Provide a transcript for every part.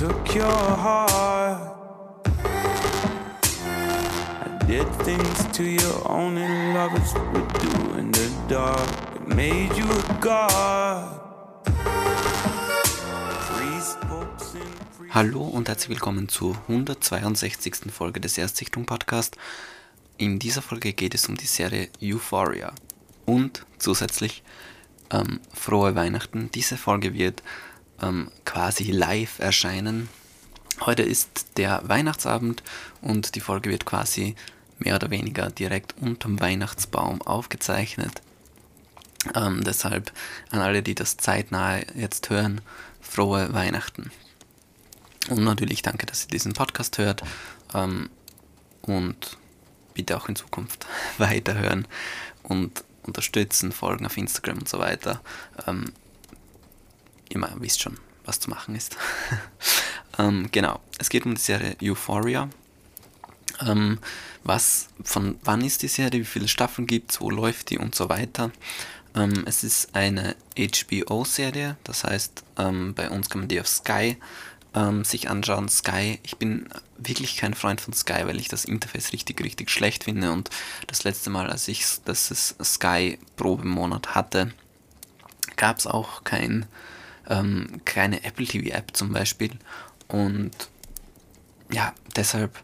took your heart. I did things to you only lovers would do in the dark. It made you a god. Hallo und herzlich willkommen zur 162. Folge des Erstsichtung Podcast. In dieser Folge geht es um die Serie Euphoria und zusätzlich ähm, frohe Weihnachten. Diese Folge wird ähm, quasi live erscheinen. Heute ist der Weihnachtsabend und die Folge wird quasi mehr oder weniger direkt unterm Weihnachtsbaum aufgezeichnet. Ähm, deshalb an alle, die das zeitnah jetzt hören, frohe Weihnachten. Und natürlich danke, dass ihr diesen Podcast hört ähm, und bitte auch in Zukunft weiterhören und unterstützen, folgen auf Instagram und so weiter. Ähm, immer wisst schon, was zu machen ist. ähm, genau, es geht um die Serie Euphoria. Ähm, was, von wann ist die Serie, wie viele Staffeln gibt es, wo läuft die und so weiter. Ähm, es ist eine HBO-Serie, das heißt, ähm, bei uns kann man die auf Sky ähm, sich anschauen. Sky, ich bin wirklich kein Freund von Sky, weil ich das Interface richtig, richtig schlecht finde. Und das letzte Mal, als ich das Sky Probemonat hatte, gab es auch kein ähm, keine Apple TV App zum Beispiel. Und ja, deshalb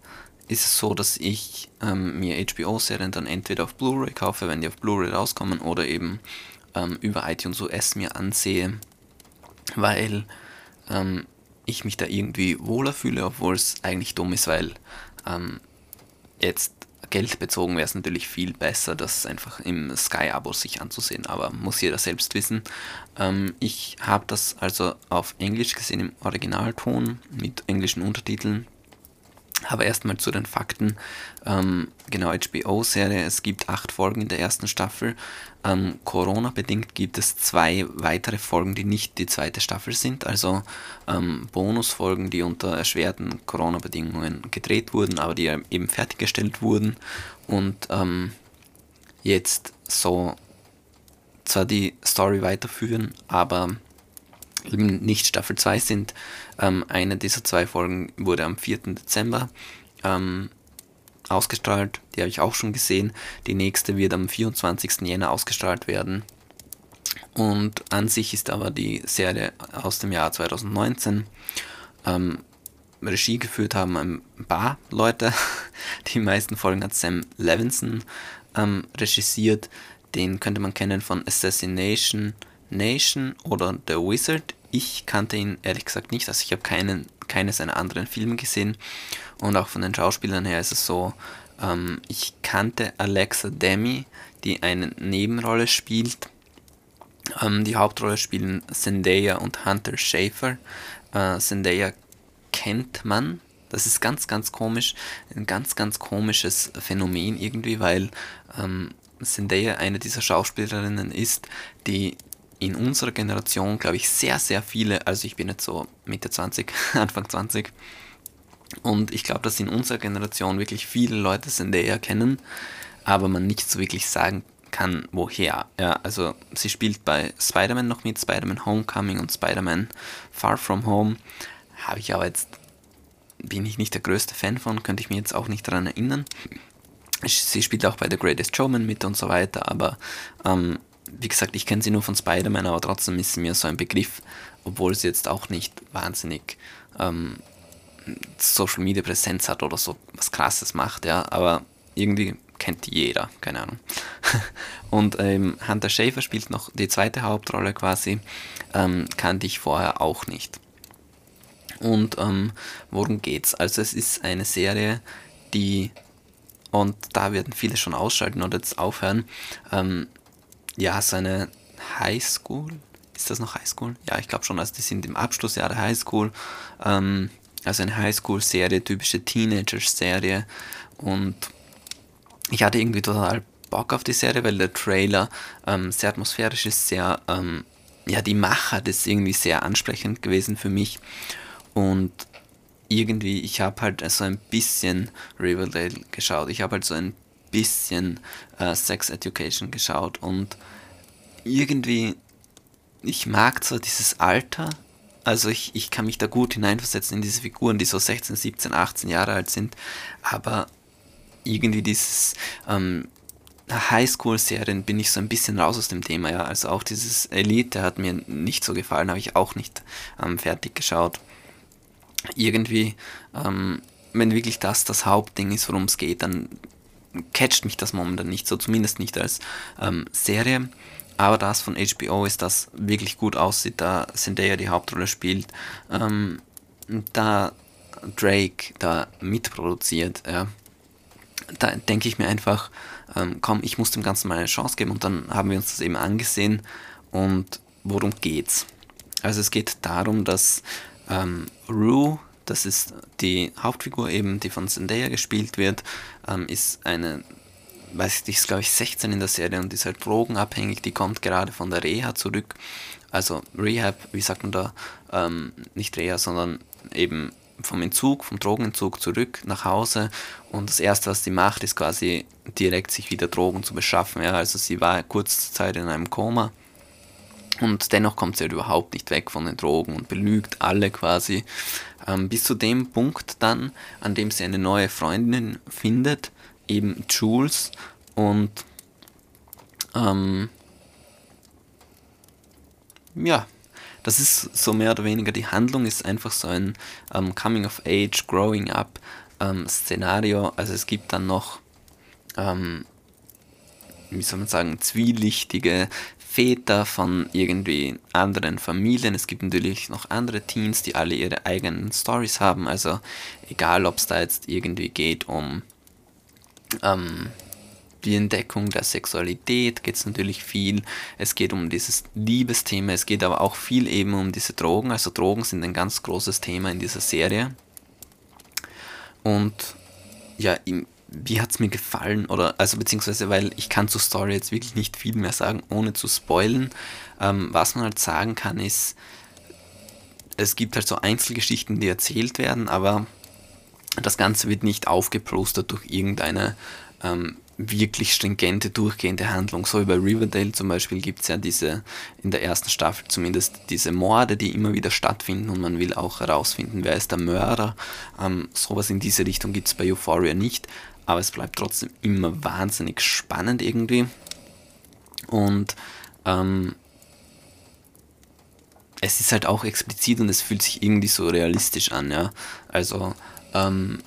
ist es so, dass ich ähm, mir HBO-Serien dann entweder auf Blu-ray kaufe, wenn die auf Blu-ray rauskommen, oder eben ähm, über iTunes US mir ansehe, weil ähm, ich mich da irgendwie wohler fühle, obwohl es eigentlich dumm ist, weil ähm, jetzt geldbezogen wäre es natürlich viel besser, das einfach im Sky-Abo sich anzusehen, aber muss jeder selbst wissen. Ähm, ich habe das also auf Englisch gesehen im Originalton mit englischen Untertiteln. Aber erstmal zu den Fakten. Ähm, genau, HBO-Serie, es gibt acht Folgen in der ersten Staffel. Ähm, Corona-bedingt gibt es zwei weitere Folgen, die nicht die zweite Staffel sind. Also ähm, Bonusfolgen, die unter erschwerten Corona-Bedingungen gedreht wurden, aber die eben fertiggestellt wurden. Und ähm, jetzt so zwar die Story weiterführen, aber eben nicht Staffel 2 sind. Ähm, eine dieser zwei Folgen wurde am 4. Dezember ähm, ausgestrahlt, die habe ich auch schon gesehen. Die nächste wird am 24. Jänner ausgestrahlt werden. Und an sich ist aber die Serie aus dem Jahr 2019. Ähm, Regie geführt haben ein paar Leute. Die meisten Folgen hat Sam Levinson ähm, regisiert. Den könnte man kennen von Assassination Nation oder The Wizard. Ich kannte ihn ehrlich gesagt nicht, also ich habe keinen, keine seiner anderen Filme gesehen. Und auch von den Schauspielern her ist es so, ähm, ich kannte Alexa Demi, die eine Nebenrolle spielt. Ähm, die Hauptrolle spielen Zendaya und Hunter Schafer. Äh, Zendaya kennt man. Das ist ganz, ganz komisch. Ein ganz, ganz komisches Phänomen irgendwie, weil ähm, Zendaya eine dieser Schauspielerinnen ist, die in unserer Generation, glaube ich, sehr, sehr viele, also ich bin jetzt so Mitte 20, Anfang 20, und ich glaube, dass in unserer Generation wirklich viele Leute Zendaya kennen, aber man nicht so wirklich sagen kann, woher. Ja, also sie spielt bei Spider-Man noch mit, Spider-Man Homecoming und Spider-Man Far From Home. Habe ich aber jetzt, bin ich nicht der größte Fan von, könnte ich mir jetzt auch nicht daran erinnern. Sie spielt auch bei The Greatest Showman mit und so weiter, aber ähm, wie gesagt, ich kenne sie nur von Spider-Man, aber trotzdem ist sie mir so ein Begriff, obwohl sie jetzt auch nicht wahnsinnig ähm, Social Media Präsenz hat oder so was krasses macht, ja, aber irgendwie kennt jeder, keine Ahnung. Und ähm, Hunter Schäfer spielt noch die zweite Hauptrolle quasi, ähm, kannte ich vorher auch nicht. Und ähm, worum geht's? Also es ist eine Serie, die, und da werden viele schon ausschalten oder jetzt aufhören, ähm, ja, seine Highschool. Ist das noch Highschool? Ja, ich glaube schon. Also die sind im Abschlussjahr der Highschool. Ähm, also eine Highschool-Serie, typische Teenager-Serie. Und ich hatte irgendwie total Bock auf die Serie, weil der Trailer ähm, sehr atmosphärisch ist, sehr, ähm, ja, die Machart ist irgendwie sehr ansprechend gewesen für mich. Und irgendwie, ich habe halt so ein bisschen Riverdale geschaut. Ich habe halt so ein bisschen äh, Sex Education geschaut und irgendwie, ich mag zwar dieses Alter, Also ich, ich kann mich da gut hineinversetzen in diese Figuren, die so 16, 17, 18 Jahre alt sind. Aber irgendwie dieses ähm, Highschool-Serien bin ich so ein bisschen raus aus dem Thema, ja. Also auch dieses Elite hat mir nicht so gefallen, habe ich auch nicht ähm, fertig geschaut. Irgendwie, ähm, wenn wirklich das das Hauptding ist, worum es geht, dann catcht mich das momentan nicht so, zumindest nicht als ähm, Serie. Aber das von HBO ist, das wirklich gut aussieht, da Zendaya die Hauptrolle spielt, ähm, da Drake da mitproduziert, ja, da denke ich mir einfach, ähm, komm, ich muss dem Ganzen mal eine Chance geben und dann haben wir uns das eben angesehen und worum geht's? Also es geht darum, dass ähm, Rue, das ist die Hauptfigur eben, die von Zendaya gespielt wird, ähm, ist eine weiß ich nicht, ist glaube ich 16 in der Serie und ist halt drogenabhängig, die kommt gerade von der Reha zurück. Also Rehab, wie sagt man da, ähm, nicht Reha, sondern eben vom Entzug, vom Drogenentzug zurück nach Hause und das erste, was sie macht, ist quasi direkt sich wieder Drogen zu beschaffen. Ja, also sie war kurze Zeit in einem Koma und dennoch kommt sie halt überhaupt nicht weg von den Drogen und belügt alle quasi. Ähm, bis zu dem Punkt dann, an dem sie eine neue Freundin findet, eben Jules und ähm, ja, das ist so mehr oder weniger die Handlung, ist einfach so ein ähm, Coming of Age, Growing Up ähm, Szenario. Also es gibt dann noch, ähm, wie soll man sagen, zwielichtige Väter von irgendwie anderen Familien. Es gibt natürlich noch andere Teens, die alle ihre eigenen Stories haben. Also egal, ob es da jetzt irgendwie geht um ähm, die Entdeckung der Sexualität geht es natürlich viel. Es geht um dieses Liebesthema, es geht aber auch viel eben um diese Drogen. Also Drogen sind ein ganz großes Thema in dieser Serie. Und ja, wie hat es mir gefallen? Oder also beziehungsweise, weil ich kann zur Story jetzt wirklich nicht viel mehr sagen, ohne zu spoilen. Ähm, was man halt sagen kann, ist, es gibt halt so Einzelgeschichten, die erzählt werden, aber das Ganze wird nicht aufgeplustert durch irgendeine ähm, wirklich stringente, durchgehende Handlung. So wie bei Riverdale zum Beispiel gibt es ja diese, in der ersten Staffel zumindest, diese Morde, die immer wieder stattfinden und man will auch herausfinden, wer ist der Mörder. Ähm, sowas in diese Richtung gibt es bei Euphoria nicht, aber es bleibt trotzdem immer wahnsinnig spannend irgendwie. Und ähm, es ist halt auch explizit und es fühlt sich irgendwie so realistisch an, ja. Also, ähm,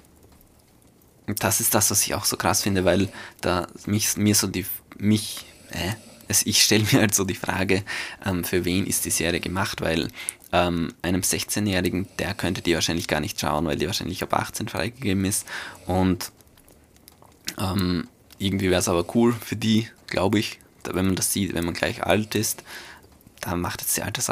das ist das, was ich auch so krass finde, weil da mich, mir so die, mich, äh, also ich stelle mir halt so die Frage, ähm, für wen ist die Serie gemacht, weil ähm, einem 16-Jährigen, der könnte die wahrscheinlich gar nicht schauen, weil die wahrscheinlich ab 18 freigegeben ist und ähm, irgendwie wäre es aber cool für die, glaube ich, wenn man das sieht, wenn man gleich alt ist, da macht jetzt die, Alters,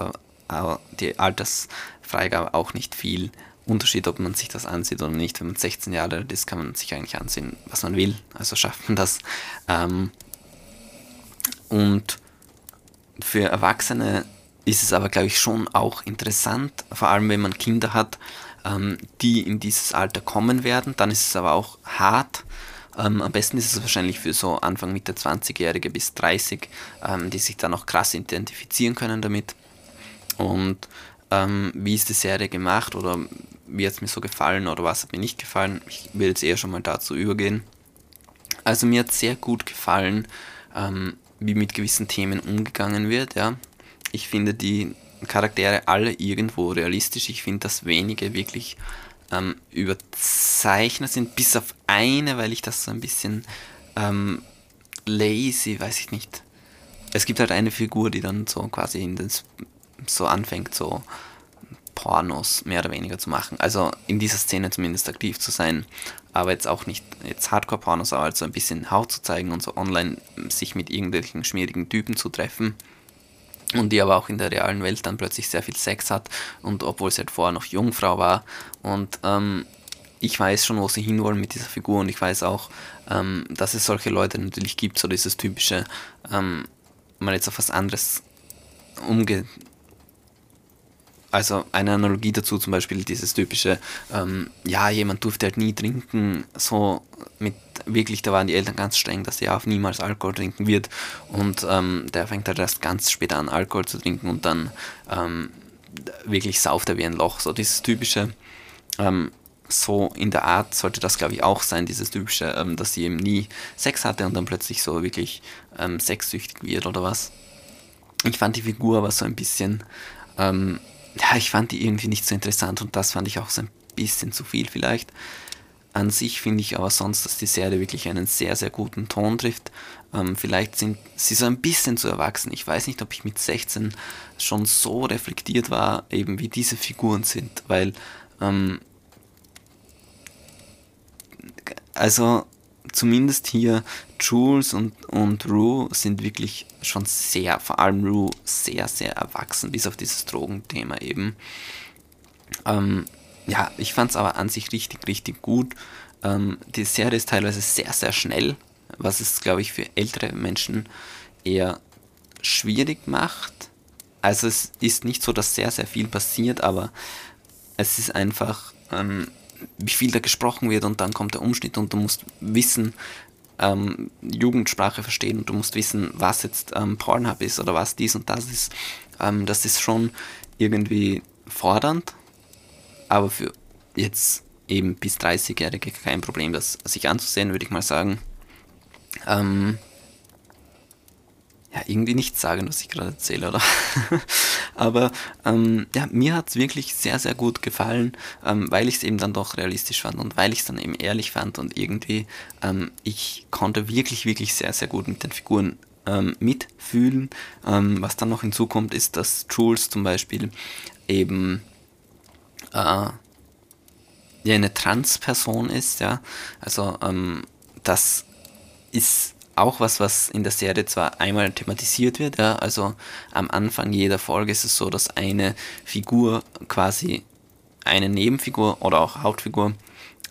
die Altersfreigabe auch nicht viel Unterschied, ob man sich das ansieht oder nicht. Wenn man 16 Jahre alt ist, kann man sich eigentlich ansehen, was man will. Also schafft man das. Ähm, und für Erwachsene ist es aber, glaube ich, schon auch interessant, vor allem wenn man Kinder hat, ähm, die in dieses Alter kommen werden. Dann ist es aber auch hart. Ähm, am besten ist es wahrscheinlich für so Anfang Mitte 20-Jährige bis 30, ähm, die sich dann auch krass identifizieren können damit. Und ähm, wie ist die Serie gemacht oder wie hat es mir so gefallen oder was hat mir nicht gefallen. Ich will jetzt eher schon mal dazu übergehen. Also mir hat sehr gut gefallen, ähm, wie mit gewissen Themen umgegangen wird. Ja. Ich finde die Charaktere alle irgendwo realistisch. Ich finde, dass wenige wirklich ähm, überzeichnet sind, bis auf eine, weil ich das so ein bisschen ähm, lazy, weiß ich nicht. Es gibt halt eine Figur, die dann so quasi in das so anfängt, so Pornos mehr oder weniger zu machen. Also in dieser Szene zumindest aktiv zu sein, aber jetzt auch nicht jetzt Hardcore-Pornos, aber halt so ein bisschen Haut zu zeigen und so online sich mit irgendwelchen schmierigen Typen zu treffen. Und die aber auch in der realen Welt dann plötzlich sehr viel Sex hat und obwohl sie halt vorher noch Jungfrau war. Und ähm, ich weiß schon, wo sie hinwollen mit dieser Figur und ich weiß auch, ähm, dass es solche Leute natürlich gibt, so dieses typische, ähm, mal jetzt auf was anderes umge also eine Analogie dazu zum Beispiel dieses typische, ähm, ja, jemand durfte halt nie trinken, so mit wirklich, da waren die Eltern ganz streng, dass er auch niemals Alkohol trinken wird und ähm, der fängt halt erst ganz spät an, Alkohol zu trinken und dann ähm, wirklich sauft er wie ein Loch. So dieses typische, ähm, so in der Art sollte das, glaube ich, auch sein, dieses typische, ähm, dass sie eben nie Sex hatte und dann plötzlich so wirklich ähm, sexsüchtig wird oder was. Ich fand die Figur aber so ein bisschen, ähm, ja, ich fand die irgendwie nicht so interessant und das fand ich auch so ein bisschen zu viel vielleicht. An sich finde ich aber sonst, dass die Serie wirklich einen sehr, sehr guten Ton trifft. Ähm, vielleicht sind sie so ein bisschen zu erwachsen. Ich weiß nicht, ob ich mit 16 schon so reflektiert war, eben wie diese Figuren sind, weil ähm, also zumindest hier Jules und, und Rue sind wirklich schon sehr, vor allem Rue, sehr, sehr erwachsen, bis auf dieses Drogenthema eben. Ähm, ja, ich fand es aber an sich richtig, richtig gut. Ähm, die Serie ist teilweise sehr, sehr schnell, was es, glaube ich, für ältere Menschen eher schwierig macht. Also es ist nicht so, dass sehr, sehr viel passiert, aber es ist einfach, ähm, wie viel da gesprochen wird und dann kommt der Umschnitt und du musst wissen, ähm, Jugendsprache verstehen und du musst wissen, was jetzt ähm, Pornhub ist oder was dies und das ist. Ähm, das ist schon irgendwie fordernd aber für jetzt eben bis 30-Jährige kein Problem, das sich anzusehen, würde ich mal sagen. Ähm, ja, irgendwie nichts sagen, was ich gerade erzähle, oder? Aber ähm, ja, mir hat es wirklich sehr, sehr gut gefallen, ähm, weil ich es eben dann doch realistisch fand und weil ich es dann eben ehrlich fand und irgendwie ähm, ich konnte wirklich, wirklich sehr, sehr gut mit den Figuren ähm, mitfühlen. Ähm, was dann noch hinzukommt, ist, dass Jules zum Beispiel eben äh, ja, eine Transperson ist, ja. Also ähm, das ist auch was, was in der Serie zwar einmal thematisiert wird, ja, also am Anfang jeder Folge ist es so, dass eine Figur quasi eine Nebenfigur oder auch Hauptfigur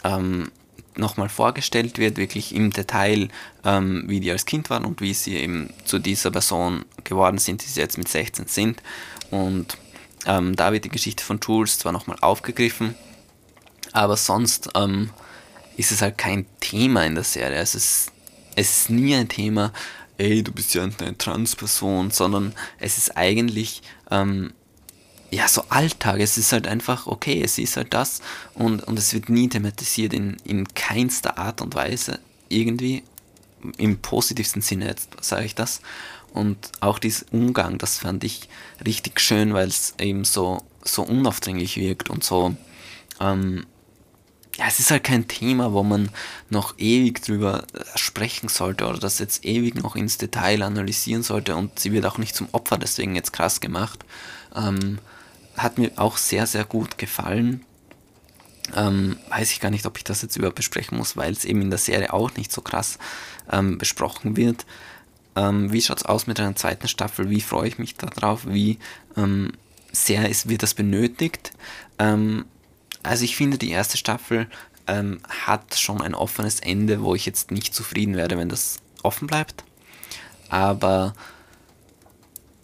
ähm, nochmal vorgestellt wird, wirklich im Detail, ähm, wie die als Kind waren und wie sie eben zu dieser Person geworden sind, die sie jetzt mit 16 sind. Und ähm, da wird die Geschichte von Jules zwar nochmal aufgegriffen, aber sonst ähm, ist es halt kein Thema in der Serie. Es ist, es ist nie ein Thema, ey, du bist ja eine Transperson, sondern es ist eigentlich ähm, ja so Alltag. Es ist halt einfach, okay, es ist halt das und, und es wird nie thematisiert in, in keinster Art und Weise irgendwie. Im positivsten Sinne jetzt sage ich das. Und auch dieser Umgang, das fand ich richtig schön, weil es eben so, so unaufdringlich wirkt und so. Ähm, ja, es ist halt kein Thema, wo man noch ewig drüber sprechen sollte oder das jetzt ewig noch ins Detail analysieren sollte und sie wird auch nicht zum Opfer deswegen jetzt krass gemacht. Ähm, hat mir auch sehr, sehr gut gefallen. Ähm, weiß ich gar nicht, ob ich das jetzt überhaupt besprechen muss, weil es eben in der Serie auch nicht so krass ähm, besprochen wird. Ähm, wie schaut es aus mit einer zweiten Staffel? Wie freue ich mich darauf? Wie ähm, sehr ist, wird das benötigt? Ähm, also ich finde, die erste Staffel ähm, hat schon ein offenes Ende, wo ich jetzt nicht zufrieden werde, wenn das offen bleibt. Aber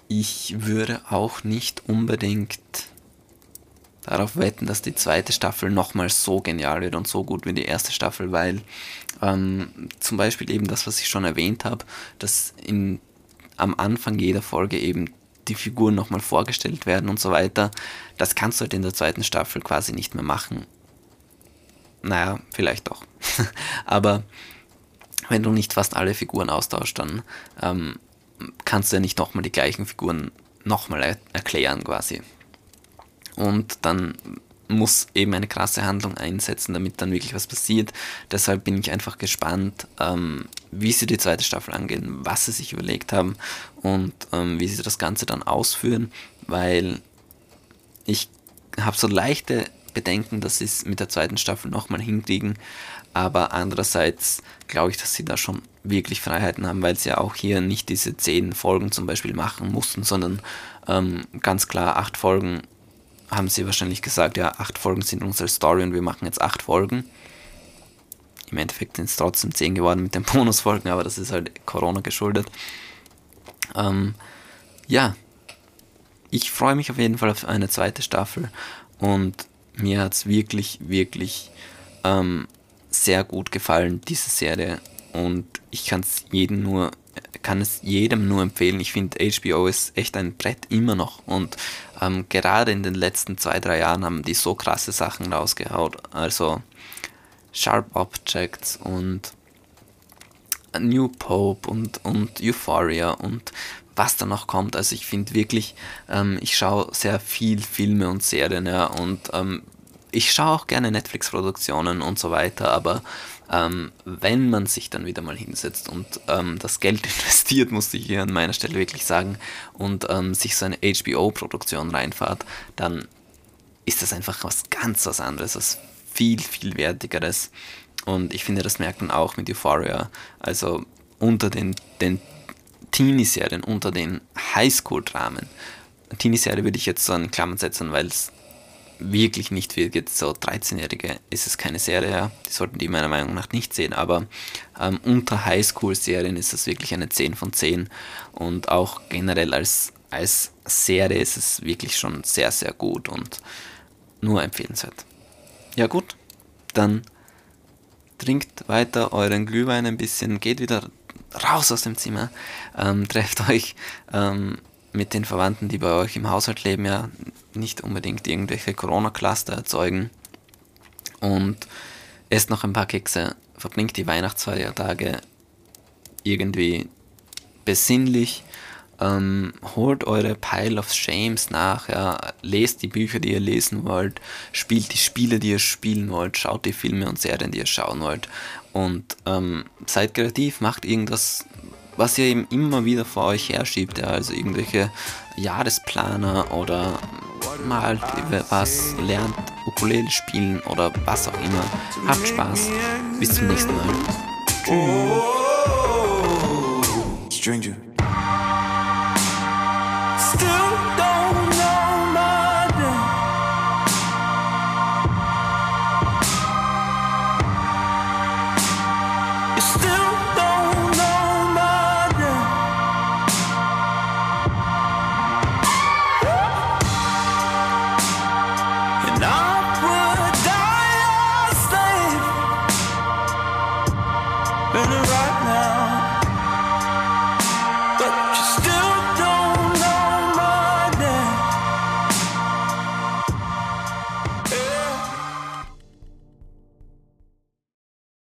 ich würde auch nicht unbedingt darauf wetten, dass die zweite Staffel nochmal so genial wird und so gut wie die erste Staffel, weil ähm, zum Beispiel eben das, was ich schon erwähnt habe, dass in, am Anfang jeder Folge eben die Figuren nochmal vorgestellt werden und so weiter, das kannst du halt in der zweiten Staffel quasi nicht mehr machen. Naja, vielleicht doch. Aber wenn du nicht fast alle Figuren austauschst, dann ähm, kannst du ja nicht nochmal die gleichen Figuren nochmal er erklären quasi. Und dann muss eben eine krasse Handlung einsetzen, damit dann wirklich was passiert. Deshalb bin ich einfach gespannt, ähm, wie sie die zweite Staffel angehen, was sie sich überlegt haben und ähm, wie sie das Ganze dann ausführen, weil ich habe so leichte Bedenken, dass sie es mit der zweiten Staffel nochmal hinkriegen, aber andererseits glaube ich, dass sie da schon wirklich Freiheiten haben, weil sie ja auch hier nicht diese zehn Folgen zum Beispiel machen mussten, sondern ähm, ganz klar acht Folgen haben sie wahrscheinlich gesagt, ja, acht Folgen sind unsere Story und wir machen jetzt acht Folgen. Im Endeffekt sind es trotzdem zehn geworden mit den Bonusfolgen, aber das ist halt Corona geschuldet. Ähm, ja, ich freue mich auf jeden Fall auf eine zweite Staffel und mir hat es wirklich, wirklich ähm, sehr gut gefallen, diese Serie. Und ich kann es jedem nur kann es jedem nur empfehlen. Ich finde, HBO ist echt ein Brett immer noch. Und ähm, gerade in den letzten zwei, drei Jahren haben die so krasse Sachen rausgehaut. Also Sharp Objects und New Pope und, und Euphoria und was da noch kommt. Also ich finde wirklich, ähm, ich schaue sehr viel Filme und Serien, ja, und ähm, ich schaue auch gerne Netflix-Produktionen und so weiter, aber ähm, wenn man sich dann wieder mal hinsetzt und ähm, das Geld investiert, muss ich hier an meiner Stelle wirklich sagen, und ähm, sich so eine HBO-Produktion reinfahrt, dann ist das einfach was ganz was anderes, was viel, viel wertigeres. Und ich finde, das merkt man auch mit Euphoria. Also unter den, den Teenie-Serien, unter den Highschool-Dramen. Teenie-Serie würde ich jetzt so in Klammern setzen, weil es wirklich nicht viel geht. So 13-Jährige ist es keine Serie, ja. die sollten die meiner Meinung nach nicht sehen, aber ähm, unter Highschool-Serien ist es wirklich eine 10 von 10 und auch generell als, als Serie ist es wirklich schon sehr, sehr gut und nur empfehlenswert. Ja gut, dann trinkt weiter euren Glühwein ein bisschen, geht wieder raus aus dem Zimmer, ähm, trefft euch ähm, mit den Verwandten, die bei euch im Haushalt leben, ja nicht unbedingt irgendwelche Corona-Cluster erzeugen. Und esst noch ein paar Kekse, verbringt die Weihnachtsfeiertage irgendwie besinnlich ähm, holt eure Pile of Shames nach, ja, lest die Bücher, die ihr lesen wollt, spielt die Spiele, die ihr spielen wollt, schaut die Filme und Serien, die ihr schauen wollt. Und ähm, seid kreativ, macht irgendwas, was ihr eben immer wieder vor euch herschiebt, ja, also irgendwelche Jahresplaner oder malt was, lernt Ukulele spielen oder was auch immer. Habt Spaß. Bis zum nächsten Mal. Tschüss.